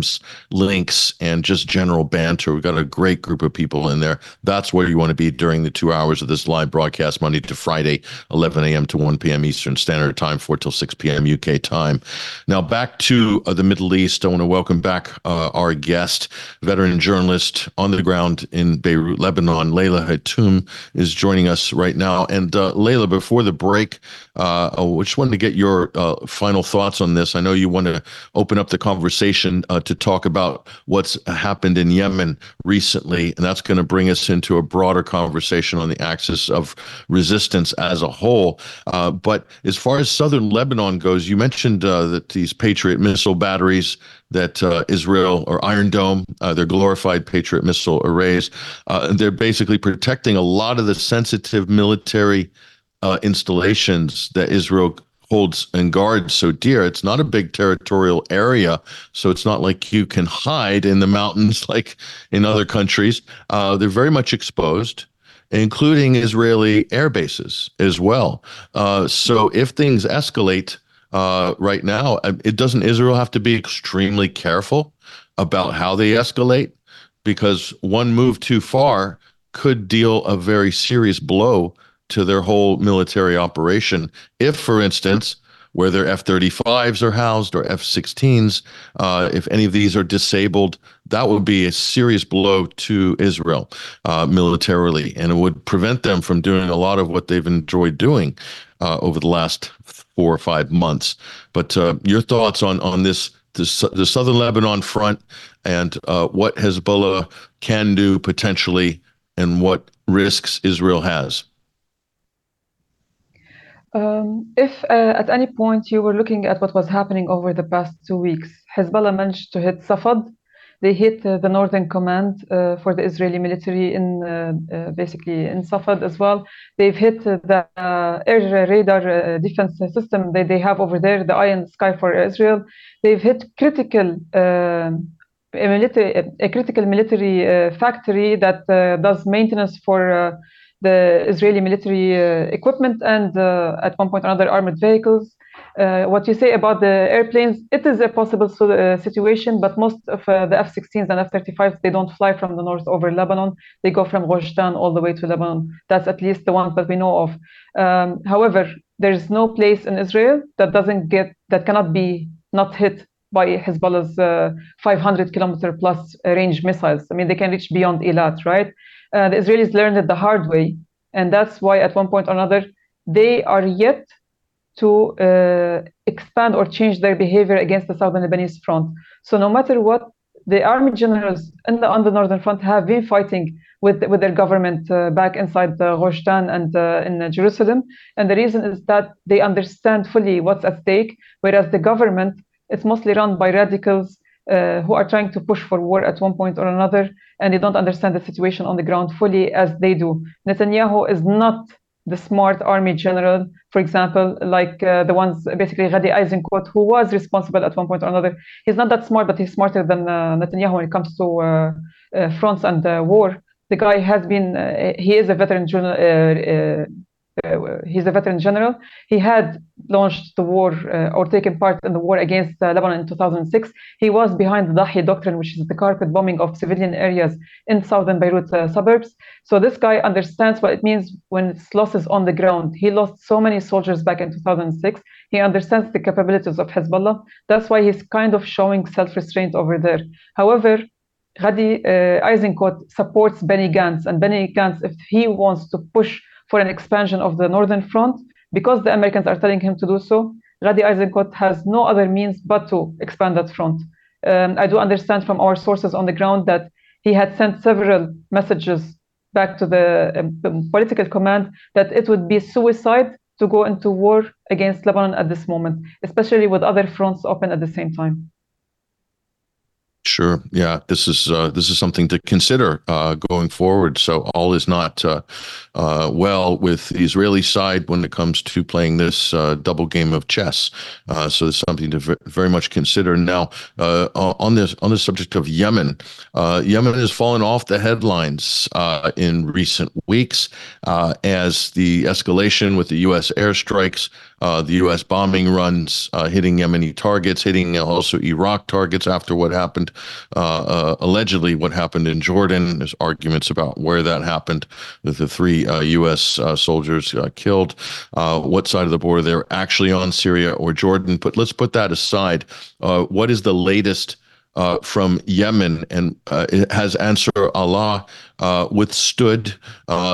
links, and just general banter. We've got a great group of people in there. That's where you want to be during the two hours of this live broadcast, Monday to Friday, 11 a.m. to 1 p.m. Eastern Standard Time, 4 till 6 p.m. UK time. Now, back to uh, the Middle East. I want to welcome back uh, our guest, veteran journalist on the ground in Beirut, Lebanon. Leila Hatoum is joining us right now. And uh, Leila, before the break, uh, I just wanted to get your uh, final thoughts on this. I know you want to open up the conversation uh, to talk about what's happened in Yemen recently, and that's going to bring us into a broader conversation on the axis of resistance as a whole. Uh, but as far as southern Lebanon goes, you mentioned uh, that these Patriot missile batteries that uh, Israel or Iron Dome, uh, they're glorified Patriot missile arrays, uh, they're basically protecting a lot of the sensitive military uh, installations that Israel holds and guards so dear. It's not a big territorial area, so it's not like you can hide in the mountains like in other countries. Uh, they're very much exposed. Including Israeli air bases as well. Uh, so if things escalate uh, right now, um, it doesn't Israel have to be extremely careful about how they escalate because one move too far could deal a very serious blow to their whole military operation. If, for instance, where their F 35s are housed or F 16s, uh, if any of these are disabled, that would be a serious blow to Israel uh, militarily, and it would prevent them from doing a lot of what they've enjoyed doing uh, over the last four or five months. But uh, your thoughts on, on this, the southern Lebanon front and uh, what Hezbollah can do potentially and what risks Israel has? Um, if uh, at any point you were looking at what was happening over the past two weeks, Hezbollah managed to hit Safad. They hit uh, the northern command uh, for the Israeli military in uh, uh, basically in Safad as well. They've hit the uh, air radar defense system that they have over there, the Iron Sky for Israel. They've hit critical a, military, a critical military factory that does maintenance for the Israeli military uh, equipment and uh, at one point or another armored vehicles. Uh, what you say about the airplanes, it is a possible situation, but most of the F-16s and F-35s, they don't fly from the north over Lebanon. They go from Gush Dan all the way to Lebanon. That's at least the ones that we know of. Um, however, there is no place in Israel that doesn't get, that cannot be not hit by Hezbollah's uh, 500 kilometer plus range missiles. I mean, they can reach beyond Eilat, right? Uh, the Israelis learned it the hard way. And that's why, at one point or another, they are yet to uh, expand or change their behavior against the southern Lebanese front. So, no matter what, the army generals the, on the northern front have been fighting with, with their government uh, back inside the Gush Dan and uh, in uh, Jerusalem. And the reason is that they understand fully what's at stake, whereas the government, it's mostly run by radicals uh, who are trying to push for war at one point or another, and they don't understand the situation on the ground fully as they do. Netanyahu is not the smart army general, for example, like uh, the ones basically Gadi Eisenkot, who was responsible at one point or another. He's not that smart, but he's smarter than uh, Netanyahu when it comes to uh, uh fronts and uh, war. The guy has been, he is a veteran journal, he's a veteran general. He had launched the war uh, or taken part in the war against uh, Lebanon in 2006. He was behind the Dahiya doctrine, which is the carpet bombing of civilian areas in southern Beirut uh, suburbs. So this guy understands what it means when it's losses on the ground. He lost so many soldiers back in 2006. He understands the capabilities of Hezbollah. That's why he's kind of showing self-restraint over there. However, Gadi uh, Eisenkot supports Benny Gantz, and Benny Gantz, if he wants to push for an expansion of the northern front because the Americans are telling him to do so. Gadi Eisenkot has no other means but to expand that front. Um, I do understand from our sources on the ground that he had sent several messages back to the um, political command that it would be suicide to go into war against Lebanon at this moment, especially with other fronts open at the same time. Sure. Yeah. This is uh, this is something to consider uh, going forward. So all is not uh, uh well with the Israeli side when it comes to playing this uh, double game of chess. Uh, so it's something to very much consider. Now, on this on the subject of Yemen, Yemen has fallen off the headlines in recent weeks as the escalation with the U.S. airstrikes uh, the U.S. bombing runs uh, hitting Yemeni targets, hitting also Iraq targets after what happened, uh, uh allegedly what happened in Jordan. There's arguments about where that happened, with the three U.S. Uh, uh, soldiers killed. what side of the border they're actually on, Syria or Jordan. But let's put that aside. what is the latest? Uh, from Yemen, and uh, has Ansar Allah uh, withstood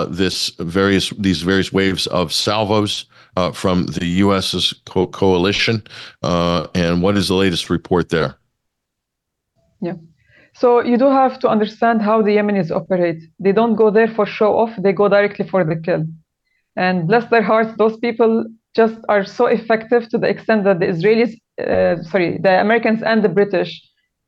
this various these various waves of salvos uh, from the U.S.'s co- coalition, uh, and what is the latest report there? Yeah. So you do have to understand how the Yemenis operate. They don't go there for show off; they go directly for the kill. And bless their hearts, those people just are so effective to the extent that the Israelis, uh, sorry, the Americans and the British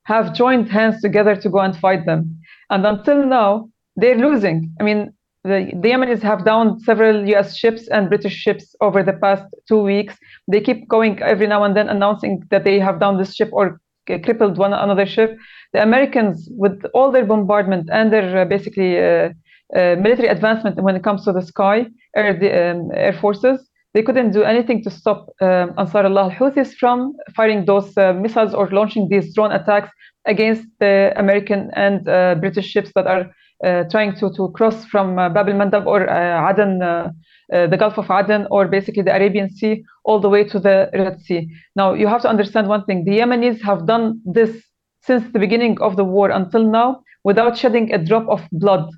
have joined hands together to go and fight them. And until now, they're losing. I mean, the, the Yemenis have downed several US ships and British ships over the past two weeks. They keep going every now and then announcing that they have downed this ship or crippled one another ship. The Americans, with all their bombardment and their uh, basically uh, uh, military advancement when it comes to the sky, air, the, um, air forces, they couldn't do anything to stop um, Ansar Allah al-Houthis from firing those uh, missiles or launching these drone attacks against the American and uh, British ships that are trying to, to cross from uh, Bab al-Mandab or uh, Aden, the Gulf of Aden, or basically the Arabian Sea, all the way to the Red Sea. Now, you have to understand one thing. The Yemenis have done this since the beginning of the war until now without shedding a drop of blood.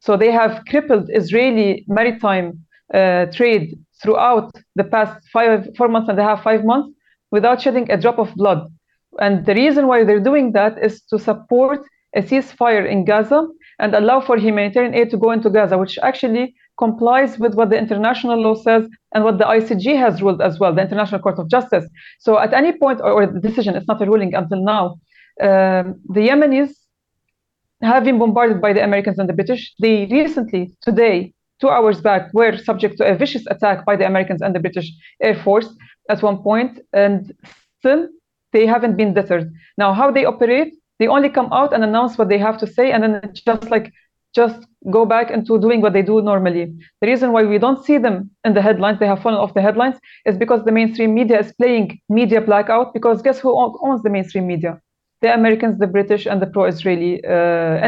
So they have crippled Israeli maritime uh, trade throughout the past five, four months and a half, five months, without shedding a drop of blood. And the reason why they're doing that is to support a ceasefire in Gaza and allow for humanitarian aid to go into Gaza, which actually complies with what the international law says and what the ICJ has ruled as well, the International Court of Justice. So at any point, or, or the decision, it's not a ruling until now, um, the Yemenis have been bombarded by the Americans and the British. They recently, today, two hours back, were subject to a vicious attack by the Americans and the British Air Force at one point, and still they haven't been deterred. Now, how they operate, They only come out and announce what they have to say, and then just like just go back into doing what they do normally. The reason why we don't see them in the headlines, they have fallen off the headlines, is because the mainstream media is playing media blackout. Because guess who owns the mainstream media? The Americans, the British, and the pro-Israeli uh,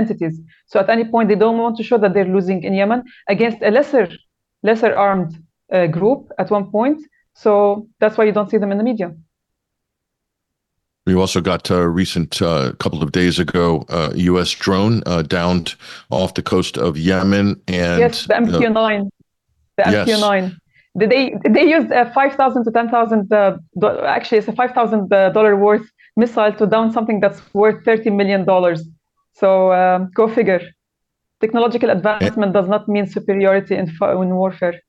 entities. So at any point, they don't want to show that they're losing in Yemen against a lesser, lesser armed uh, group at one point. So that's why you don't see them in the media. We also got a recent uh, couple of days ago uh, U.S. drone uh, downed off the coast of Yemen, and yes, the MQ-9, the. MQ-9. They they used a five thousand to ten thousand. Uh, actually, it's a five thousand dollar worth missile to down something that's worth thirty million dollars. So um, go figure. Technological advancement does not mean superiority in, in warfare.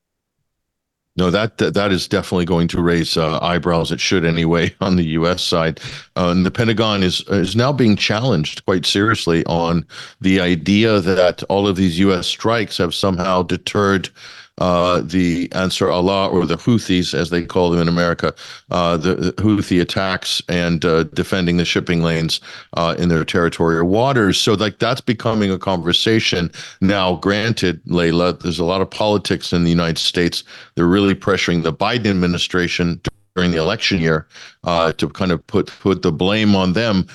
No, that that is definitely going to raise uh, eyebrows. It should anyway on the U.S. side. Uh, and the Pentagon is is now being challenged quite seriously on the idea that all of these U.S. strikes have somehow deterred uh, the Ansar Allah or the Houthis, as they call them in America, uh, the, Houthi attacks and uh, defending the shipping lanes uh, in their territorial waters. So, like, that's becoming a conversation now. Granted, Leila, there's a lot of politics in the United States. They're really pressuring the Biden administration during the election year uh, to kind of put put the blame on them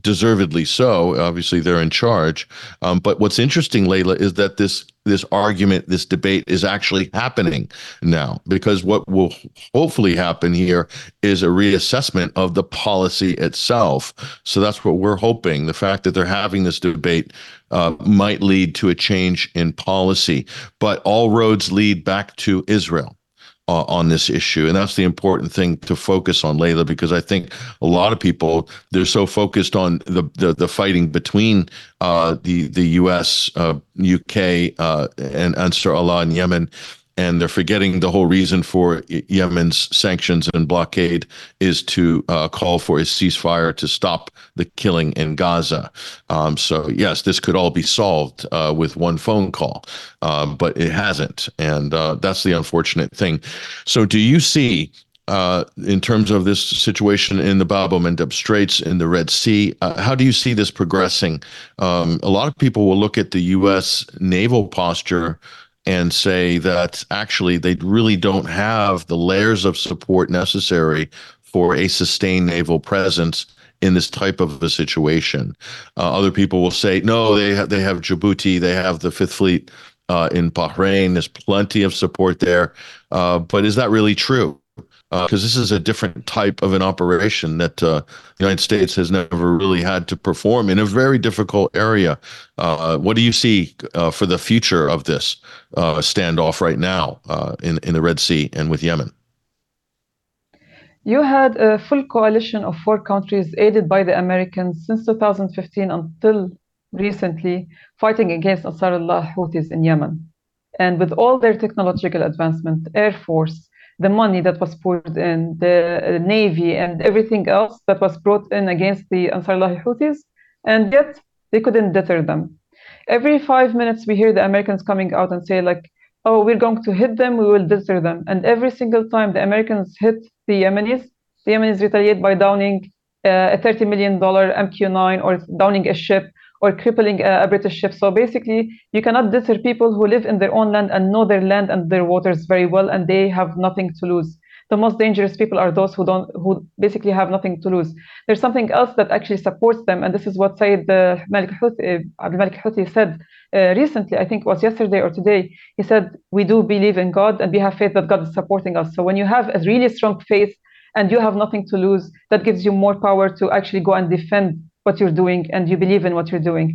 deservedly so. Obviously, they're in charge. Um, but what's interesting, Leila, is that this this argument, this debate is actually happening now because what will hopefully happen here is a reassessment of the policy itself. So that's what we're hoping. The fact that they're having this debate uh, might lead to a change in policy, but all roads lead back to Israel uh, on this issue. And that's the important thing to focus on, Leila, because I think a lot of people, they're so focused on the, the, the fighting between uh, the, the US, uh, UK, uh, and Ansar Allah in Yemen and they're forgetting the whole reason for Yemen's sanctions and blockade is to uh, call for a ceasefire to stop the killing in Gaza. Um, so yes, this could all be solved uh, with one phone call, um, but it hasn't, and uh, that's the unfortunate thing. So, do you see? Uh, in terms of this situation in the Bab el Mandeb Straits in the Red Sea, uh, how do you see this progressing? Um, a lot of people will look at the U.S. naval posture and say that actually they really don't have the layers of support necessary for a sustained naval presence in this type of a situation. Uh, other people will say, no, they have, they have Djibouti, they have the Fifth Fleet uh, in Bahrain. There's plenty of support there. Uh, but is that really true? Because uh, this is a different type of an operation that uh, the United States has never really had to perform in a very difficult area. Uh, what do you see uh, for the future of this uh, standoff right now uh, in in the Red Sea and with Yemen? You had a full coalition of four countries aided by the Americans since 2015 until recently fighting against Ansarullah Houthis in Yemen. And with all their technological advancement, Air Force, the money that was poured in, the navy, and everything else that was brought in against the Ansarullah Houthis, and yet they couldn't deter them. Every five minutes, we hear the Americans coming out and say, like, oh, we're going to hit them, we will deter them. And every single time the Americans hit the Yemenis, the Yemenis retaliate by downing uh, a $30 million MQ-9 or downing a ship or crippling a, a, British ship. So basically, you cannot deter people who live in their own land and know their land and their waters very well, and they have nothing to lose. The most dangerous people are those who don't, who basically have nothing to lose. There's something else that actually supports them, and this is what Sayyid uh, Malik Houthi, uh, Malik Houthi said uh, recently. I think it was yesterday or today. He said, "We do believe in God, and we have faith that God is supporting us." So when you have a really strong faith and you have nothing to lose, that gives you more power to actually go and defend what you're doing and you believe in what you're doing.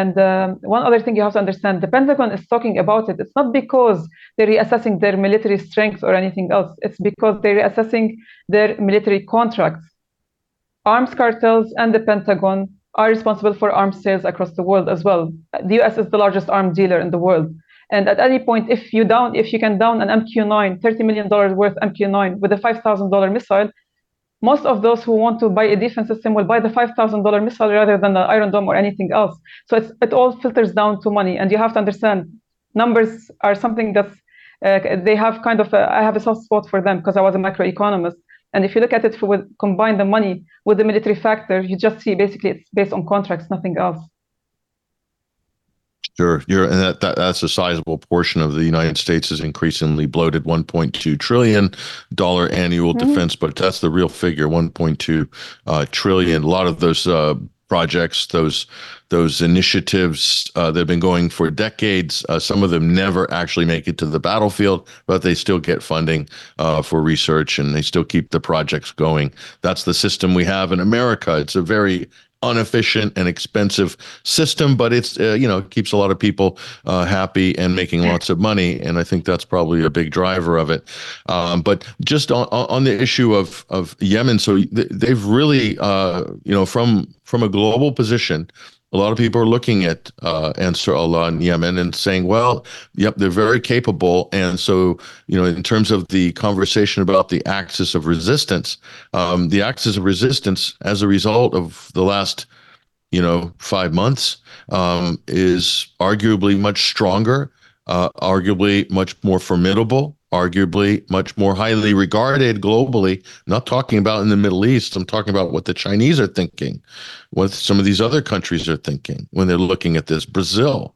And um, one other thing you have to understand the Pentagon is talking about it. It's not because they're reassessing their military strength or anything else, it's because they're reassessing their military contracts. Arms cartels and the Pentagon are responsible for arms sales across the world as well. The US is the largest arms dealer in the world. And at any point, if you down, if you can down an MQ-9, $30 million worth MQ-9 with a $5,000 missile, most of those who want to buy a defense system will buy the $5,000 missile rather than the Iron Dome or anything else. So it all filters down to money. And you have to understand numbers are something that's, uh, they have kind of, a, I have a soft spot for them because I was a macroeconomist. And if you look at it for with, combine the money with the military factor, you just see basically it's based on contracts, nothing else. Sure, you're, and that, that that's a sizable portion of the United States is increasingly bloated, 1.2 trillion dollar annual mm-hmm. defense, but that's the real figure, 1.2 uh, trillion. A lot of those uh, projects, those those initiatives uh, that have been going for decades. Uh, some of them never actually make it to the battlefield, but they still get funding uh, for research and they still keep the projects going. That's the system we have in America. It's a very inefficient and expensive system, but it's uh, you know keeps a lot of people uh, happy and making lots of money, and I think that's probably a big driver of it. Um, but just on, on the issue of of Yemen, so they've really uh, you know from from a global position, a lot of people are looking at uh, Ansar Allah in Yemen and saying, well, yep, they're very capable. And so, you know, in terms of the conversation about the axis of resistance, um, the axis of resistance as a result of the last, you know, five months um, is arguably much stronger, uh, arguably much more formidable arguably much more highly regarded globally. Not talking about in the Middle East. I'm talking about what the Chinese are thinking, what some of these other countries are thinking when they're looking at this. Brazil,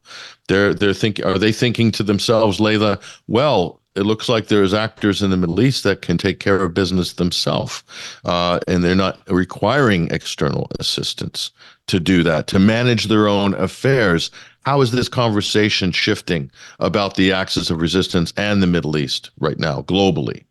they're they're thinking. Are they thinking to themselves, Leila? Well, it looks like there's actors in the Middle East that can take care of business themselves, uh, and they're not requiring external assistance to do that, to manage their own affairs. How is this conversation shifting about the axis of resistance and the Middle East right now, globally?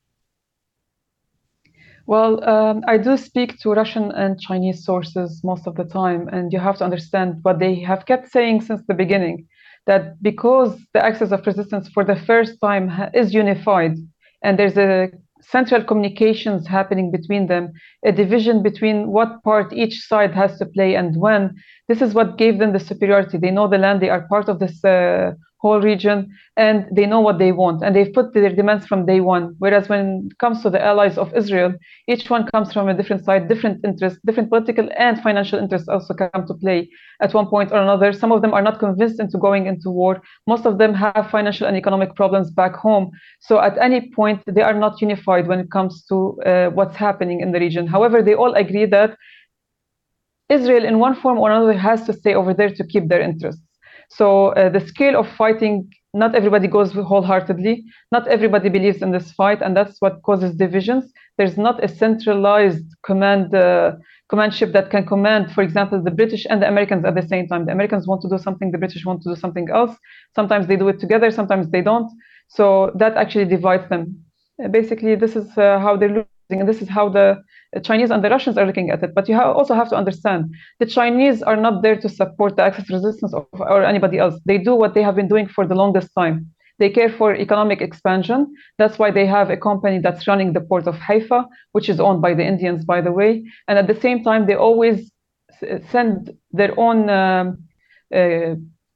Well, um, I do speak to Russian and Chinese sources most of the time, and you have to understand what they have kept saying since the beginning that because the axis of resistance for the first time is unified and there's a central communications happening between them, a division between what part each side has to play and when. This is what gave them the superiority. They know the land, they are part of this uh, whole region and they know what they want and they've put their demands from day one. Whereas when it comes to the allies of israel each one comes from a different side different interests different political and financial interests also come to play at one point or another. Some of them are not convinced into going into war. Most of them have financial and economic problems back home. So at any point they are not unified when it comes to uh, what's happening in the region. However they all agree that Israel, in one form or another, has to stay over there to keep their interests. So uh, the scale of fighting, not everybody goes wholeheartedly. Not everybody believes in this fight, and that's what causes divisions. There's not a centralized command uh, command ship that can command, for example, the British and the Americans at the same time. The Americans want to do something, the British want to do something else. Sometimes they do it together, sometimes they don't. So that actually divides them. Uh, basically, this is uh, how losing, and this is how the Chinese and the Russians are looking at it. But you also have to understand the Chinese are not there to support the Axis resistance of, or anybody else. They do what they have been doing for the longest time. They care for economic expansion. That's why they have a company that's running the port of Haifa, which is owned by the Indians, by the way. And at the same time, they always send their own um, uh,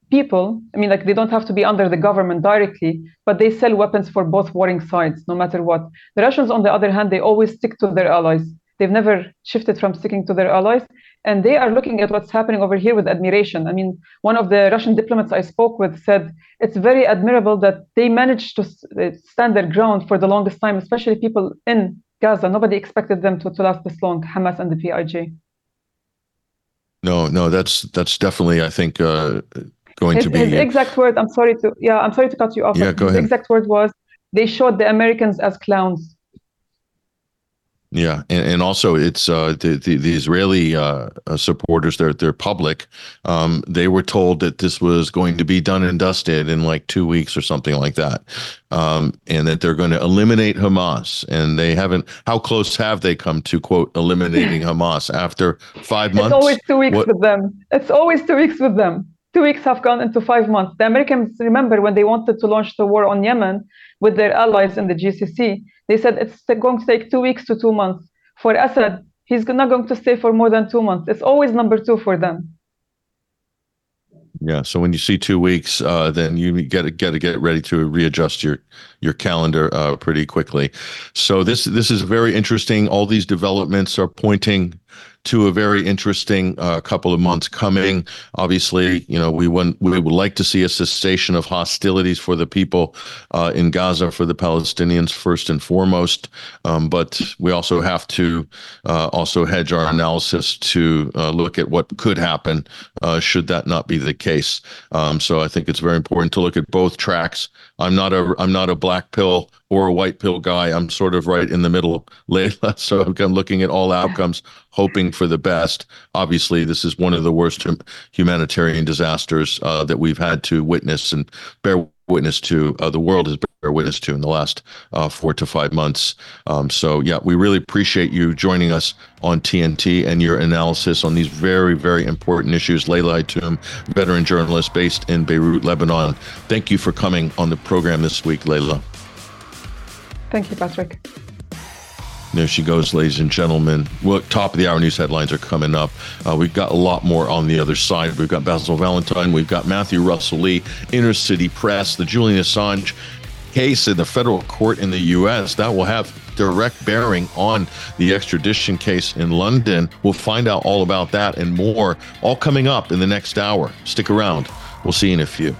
people. I mean, like they don't have to be under the government directly, but they sell weapons for both warring sides, no matter what. The Russians, on the other hand, they always stick to their allies. They've never shifted from sticking to their allies. And they are looking at what's happening over here with admiration. I mean, one of the Russian diplomats I spoke with said it's very admirable that they managed to uh, stand their ground for the longest time, especially people in Gaza. Nobody expected them to, to last this long, Hamas and the PIJ. No, no, that's that's definitely, I think, uh, going his, to be his exact word. I'm sorry to yeah, I'm sorry to cut you off. Yeah, go his ahead. exact word was they showed the Americans as clowns. Yeah, and, and also it's uh, the, the, the Israeli uh, uh, supporters. They're they're public. Um, they were told that this was going to be done and dusted in like two weeks or something like that, um, and that they're going to eliminate Hamas. And they haven't. How close have they come to quote eliminating Hamas after five months? It's always two weeks what? with them. It's always two weeks with them. Two weeks have gone into five months. The Americans remember when they wanted to launch the war on Yemen with their allies in the GCC they said it's going to take two weeks to two months. For Assad, he's not going to stay for more than two months. It's always number two for them. Yeah. So when you see two weeks, uh, then you get to get get ready to readjust your your calendar uh, pretty quickly. So this this is very interesting. All these developments are pointing to a very interesting uh, couple of months coming. Obviously, you know, we want we would like to see a cessation of hostilities for the people uh, in Gaza, for the Palestinians first and foremost. Um, but we also have to uh, also hedge our analysis to uh, look at what could happen uh, should that not be the case. Um, so I think it's very important to look at both tracks. I'm not a I'm not a black pill or a white pill guy. I'm sort of right in the middle, Leila. So I'm looking at all outcomes, hoping for the best. Obviously, this is one of the worst humanitarian disasters uh, that we've had to witness and bear witness to. Uh, the world has bear witness to in the last uh, four to five months. Um, so yeah, we really appreciate you joining us on TNT and your analysis on these very, very important issues. Leila Hatoum, veteran journalist based in Beirut, Lebanon. Thank you for coming on the program this week, Leila. Thank you, Patrick. There she goes, ladies and gentlemen. Well, top of the hour news headlines are coming up. Uh, we've got a lot more on the other side. We've got Basil Valentine. We've got Matthew Russell Lee, Inner City Press, the Julian Assange case in the federal court in the U.S. That will have direct bearing on the extradition case in London. We'll find out all about that and more, all coming up in the next hour. Stick around. We'll see you in a few.